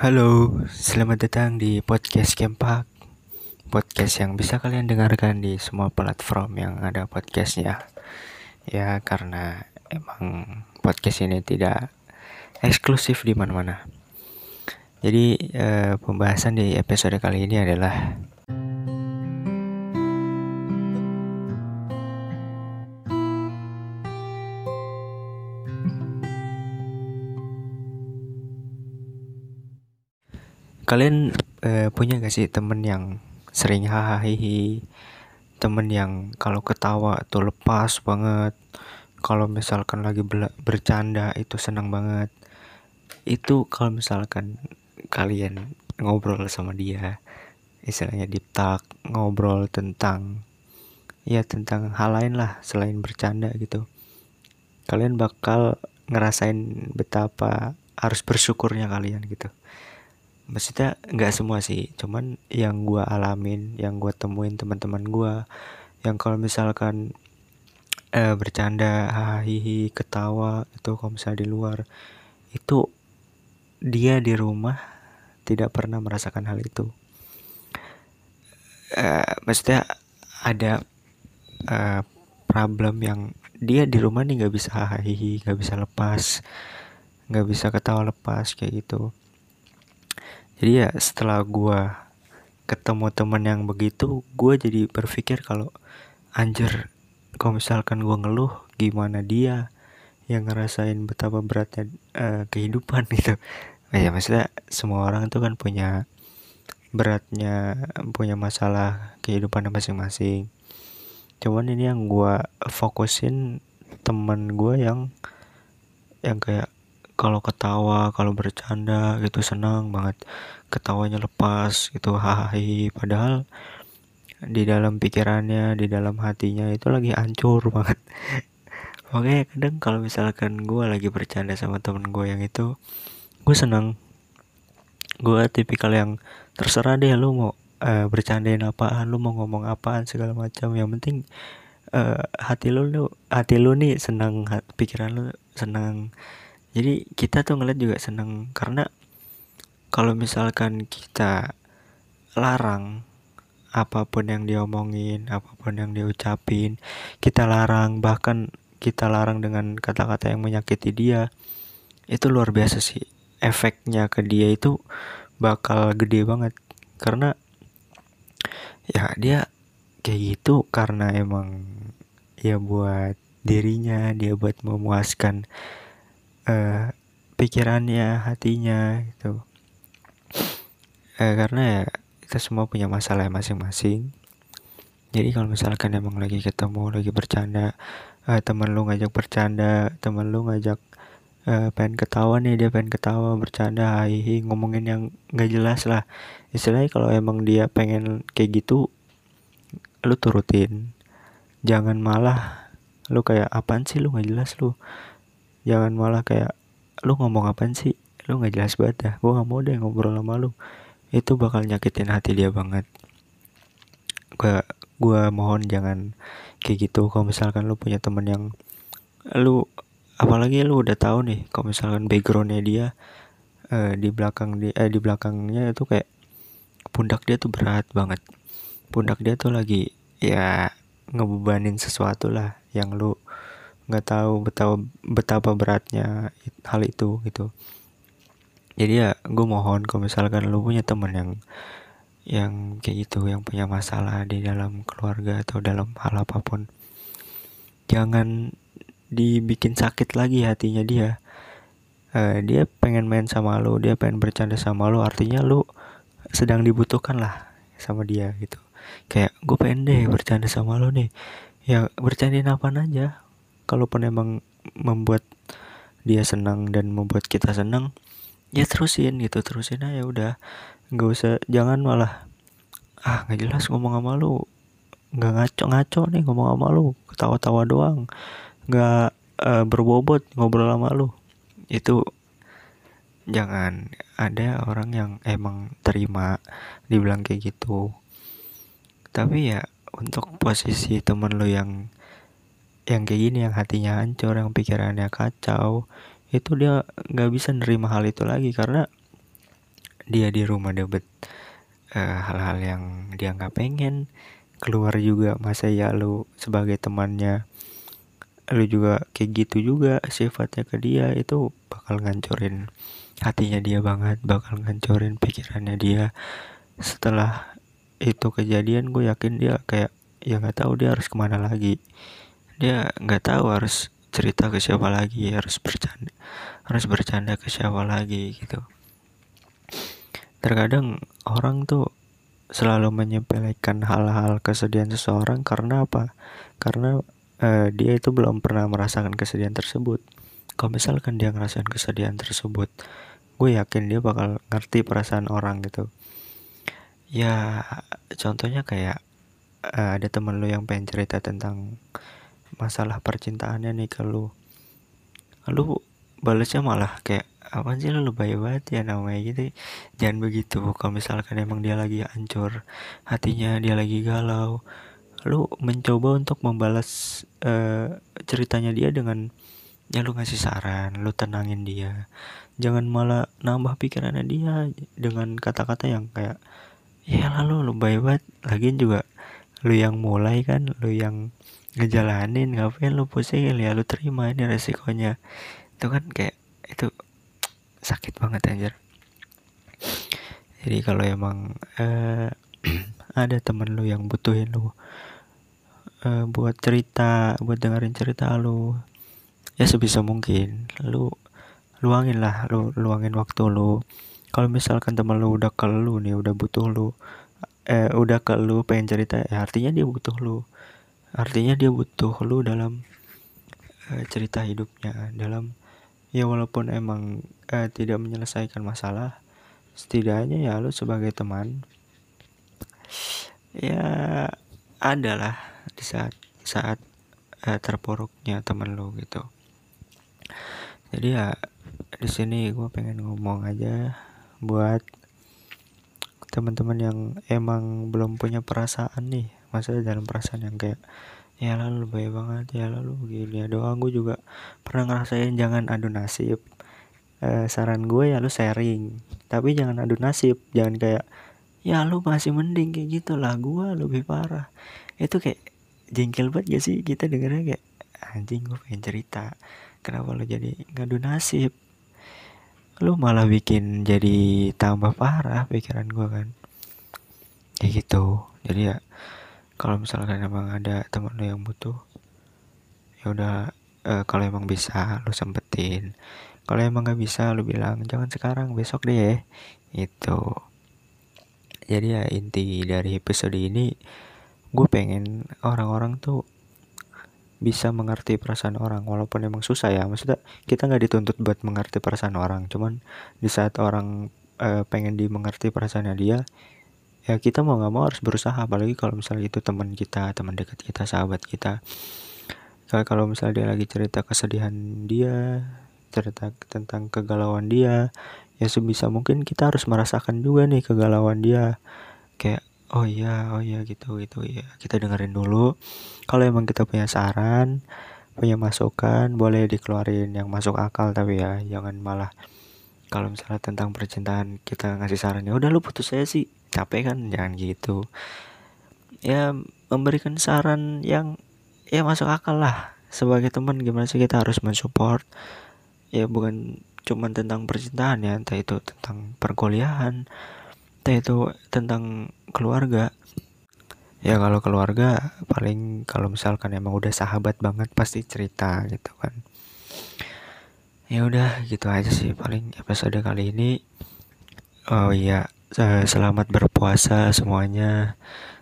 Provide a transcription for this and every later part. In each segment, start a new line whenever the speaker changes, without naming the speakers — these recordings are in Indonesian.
Halo, selamat datang di podcast Kempak. Podcast yang bisa kalian dengarkan di semua platform yang ada podcastnya. Ya karena emang podcast ini tidak eksklusif di mana-mana. Jadi eh, pembahasan di episode kali ini adalah Kalian eh, punya gak sih temen yang sering hahaha Temen yang kalau ketawa tuh lepas banget. Kalau misalkan lagi bercanda itu senang banget. Itu kalau misalkan kalian ngobrol sama dia Istilahnya deep talk Ngobrol tentang Ya tentang hal lain lah selain bercanda gitu. Kalian bakal ngerasain betapa harus bersyukurnya kalian gitu maksudnya nggak semua sih cuman yang gue alamin yang gue temuin teman-teman gue yang kalau misalkan eh, bercanda hahihi ketawa itu kalau misalnya di luar itu dia di rumah tidak pernah merasakan hal itu. Eh, maksudnya ada eh, problem yang dia di rumah nih nggak bisa hahihi nggak bisa lepas nggak bisa ketawa lepas kayak gitu jadi ya setelah gue ketemu temen yang begitu gue jadi berpikir kalau anjir kalau misalkan gue ngeluh gimana dia yang ngerasain betapa beratnya uh, kehidupan? Gitu. Ya maksudnya semua orang itu kan punya beratnya punya masalah kehidupan masing-masing. Cuman ini yang gue fokusin temen gue yang yang kayak kalau ketawa kalau bercanda gitu senang banget. Ketawanya lepas gitu hahaha. Padahal di dalam pikirannya di dalam hatinya itu lagi hancur banget. Oke kadang kalau misalkan gue lagi bercanda sama temen gue yang itu gue senang. Gue tipikal yang terserah deh lu mau uh, bercandain apaan lu mau ngomong apaan segala macam. Yang penting uh, hati lu lu hati lu nih senang pikiran lu senang jadi kita tuh ngeliat juga seneng karena kalau misalkan kita larang apa pun yang diomongin apa pun yang diucapin kita larang bahkan kita larang dengan kata-kata yang menyakiti dia itu luar biasa sih. Efeknya ke dia itu bakal gede banget. Karena ya dia kayak gitu karena emang ya buat dirinya dia buat memuaskan uh, pikirannya hatinya gitu. Uh, karena ya kita semua punya masalah masing-masing. Jadi kalau misalkan emang lagi ketemu lagi bercanda uh, temen lu ngajak bercanda temen lu ngajak uh, pengen ketawa nih dia pengen ketawa bercanda hihi ngomongin yang nggak jelas lah. Istilahnya kalau emang dia pengen kayak gitu lu turutin. Jangan malah lu kayak apaan sih lu? Nggak jelas lu jangan malah kayak lu ngomong apa sih? Lu nggak jelas banget dah. Gue nggak mau deh ngobrol sama lu. Itu bakal nyakitin hati dia banget. Gue gue mohon jangan kayak gitu. Kalau misalkan lu punya temen yang lu apalagi lu udah tahu nih kalau misalkan backgroundnya dia eh, di belakang di eh di belakangnya itu kayak pundak dia tuh berat banget. Pundak dia tuh lagi ya ngebebanin sesuatu lah yang lu nggak tahu betapa betapa beratnya hal itu gitu. Jadi ya gue mohon kalau misalkan lu punya temen yang yang kayak gitu yang punya masalah di dalam keluarga atau dalam hal apa pun jangan dibikin sakit lagi hatinya dia. Uh, dia pengen main sama lu dia pengen bercanda sama lu artinya lu sedang dibutuhkan lah sama dia gitu. Kayak gue pengen deh bercanda sama lu nih. Ya bercandain apa aja kalaupun emang membuat dia senang dan membuat kita senang ya terusin gitu terusin aja udah. Nggak usah jangan malah ah nggak jelas ngomong sama lu. Nggak ngaco ngaco nih ngomong sama lu ketawa-tawa doang. Nggak uh, berbobot ngobrol sama lu. Itu jangan ada orang yang emang terima dibilang kayak gitu. Tapi ya untuk posisi temen lu yang yang kayak gini yang hatinya hancur yang pikirannya kacau itu dia nggak bisa nerima hal itu lagi karena dia di rumah dapet uh, hal-hal yang dia nggak pengen. Keluar juga masa ya lu sebagai temannya lu juga kayak gitu juga sifatnya ke dia itu bakal ngancurin hatinya dia banget bakal ngancurin pikirannya dia. Setelah itu kejadian gue yakin dia kayak ya nggak tahu dia harus ke mana lagi dia nggak tahu harus cerita ke siapa lagi harus bercanda harus bercanda ke siapa lagi gitu. Terkadang orang tuh selalu menyepelekan hal-hal kesedihan seseorang karena apa? Karena uh, dia itu belum pernah merasakan kesedihan tersebut. Kalau misalkan dia ngerasain kesedihan tersebut gue yakin dia bakal ngerti perasaan orang gitu. Ya contohnya kayak uh, ada temen lu yang pengen cerita tentang masalah percintaannya nih ke lu. Lu balasnya malah kayak apa sih lu lebay banget ya namanya gitu. Jangan begitu kalau misalkan emang dia lagi hancur hatinya dia lagi galau lu mencoba untuk membalas uh, ceritanya dia dengan ya lu ngasih saran lu tenangin dia. Jangan malah nambah pikirannya dia dengan kata-kata yang kayak ya lalu lu baik banget. Lagian juga lu yang mulai kan lu yang ngejalanin ngapain lu pusing ya lu terima ini resikonya. Itu kan kayak itu sakit banget anjir. Jadi kalau emang uh, ada temen lu yang butuhin lu uh, buat cerita buat dengerin cerita lu ya sebisa mungkin lu luangin lah lu luangin waktu lu. Kalau misalkan teman lu udah ke lu nih udah butuh lu eh udah ke lu pengen cerita ya artinya dia butuh lu artinya dia butuh lu dalam eh, cerita hidupnya dalam ya walaupun emang eh, tidak menyelesaikan masalah setidaknya ya lu sebagai teman ya adalah di saat saat eh, terpuruknya teman lu gitu. Jadi ya di sini gue pengen ngomong aja buat teman-teman yang emang belum punya perasaan nih masa dalam perasaan yang kayak ya lalu baik banget ya lalu begini ya doang gue juga pernah ngerasain jangan adu nasib. Eh, saran gue ya lu sharing. Tapi jangan adu nasib jangan kayak ya lu masih mending kayak gitu. Lah gue lebih parah. Itu kayak jengkel banget gak sih? Kita dengarnya kayak anjing gue pengen cerita. Kenapa lo jadi ngadu nasib? Lu malah bikin jadi tambah parah pikiran gue kan. Kayak gitu. Jadi ya kalau misalkan emang ada teman lu yang butuh ya udah uh, kalau emang bisa lu sempetin. Kalau emang nggak bisa lu bilang jangan sekarang besok deh. Itu jadi ya inti dari episode ini gue pengen orang-orang tuh bisa mengerti perasaan orang walaupun emang susah ya. Maksudnya kita nggak dituntut buat mengerti perasaan orang. Cuman di saat orang uh, pengen dimengerti perasaannya dia ya kita mau nggak mau harus berusaha. Apalagi kalau misalnya itu teman kita teman dekat kita sahabat kita. Kalau misalnya dia lagi cerita kesedihan dia cerita tentang kegalauan dia ya sebisa mungkin kita harus merasakan juga nih kegalauan dia. Kayak oh iya oh iya gitu gitu. Ya kita dengerin dulu. Kalau emang kita punya saran punya masukan boleh dikeluarin yang masuk akal tapi ya jangan malah kalau misalnya tentang percintaan kita ngasih saran ya udah lu putus saya sih. Capek kan? Jangan gitu. Ya memberikan saran yang ya masuk akal lah. Sebagai teman gimana sih kita harus mensupport? Ya bukan cuman tentang percintaan ya entah itu tentang perkuliahan entah itu tentang keluarga. Ya kalau keluarga paling kalau misalkan emang udah sahabat banget pasti cerita gitu kan ya udah gitu aja sih paling episode kali ini. Oh iya selamat berpuasa semuanya.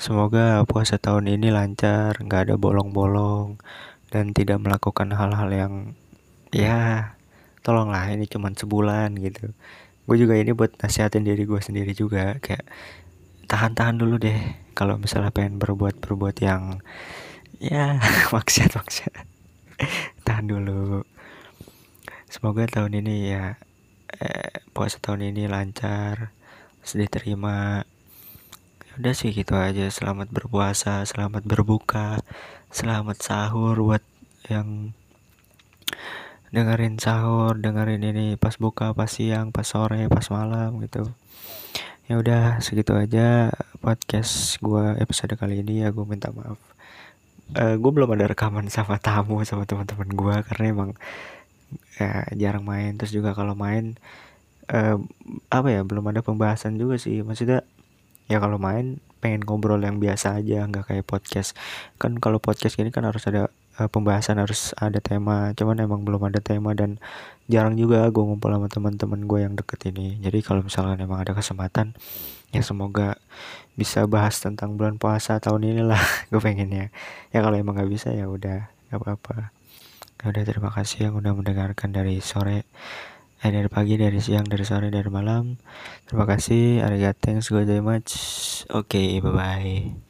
Semoga puasa tahun ini lancar nggak ada bolong-bolong dan tidak melakukan hal-hal yang ya tolonglah ini cuma sebulan gitu. Gue juga ini buat nasihatin diri gue sendiri juga kayak tahan-tahan dulu deh kalau misalnya pengen berbuat berbuat yang ya maksiat maksiat tahan dulu semoga tahun ini ya eh, puasa tahun ini lancar sedih terima ya udah sih gitu aja. Selamat berpuasa selamat berbuka selamat sahur buat yang dengerin sahur dengerin ini pas buka pas siang pas sore pas malam gitu. Ya udah segitu aja podcast gue episode kali ini. Ya gue minta maaf. Uh, eh, gue belum ada rekaman sama tamu sama teman-teman gue karena emang ya jarang main. Terus juga kalau main uh, apa ya belum ada pembahasan juga sih. Maksudnya ya kalau main pengen ngobrol yang biasa aja nggak kayak podcast. Kan kalau podcast gini kan harus ada uh, pembahasan harus ada tema. Cuman emang belum ada tema dan jarang juga gue ngumpul sama teman-teman gue yang deket ini. Jadi kalau misalnya emang ada kesempatan ya semoga bisa bahas tentang bulan puasa tahun ini lah gue pengennya. Ya kalau emang nggak bisa ya udah nggak apa-apa ya udah terima kasih yang udah mendengarkan dari sore eh dari pagi dari siang dari sore dari malam. Terima kasih. Arigato thanks go very much oke okay, bye bye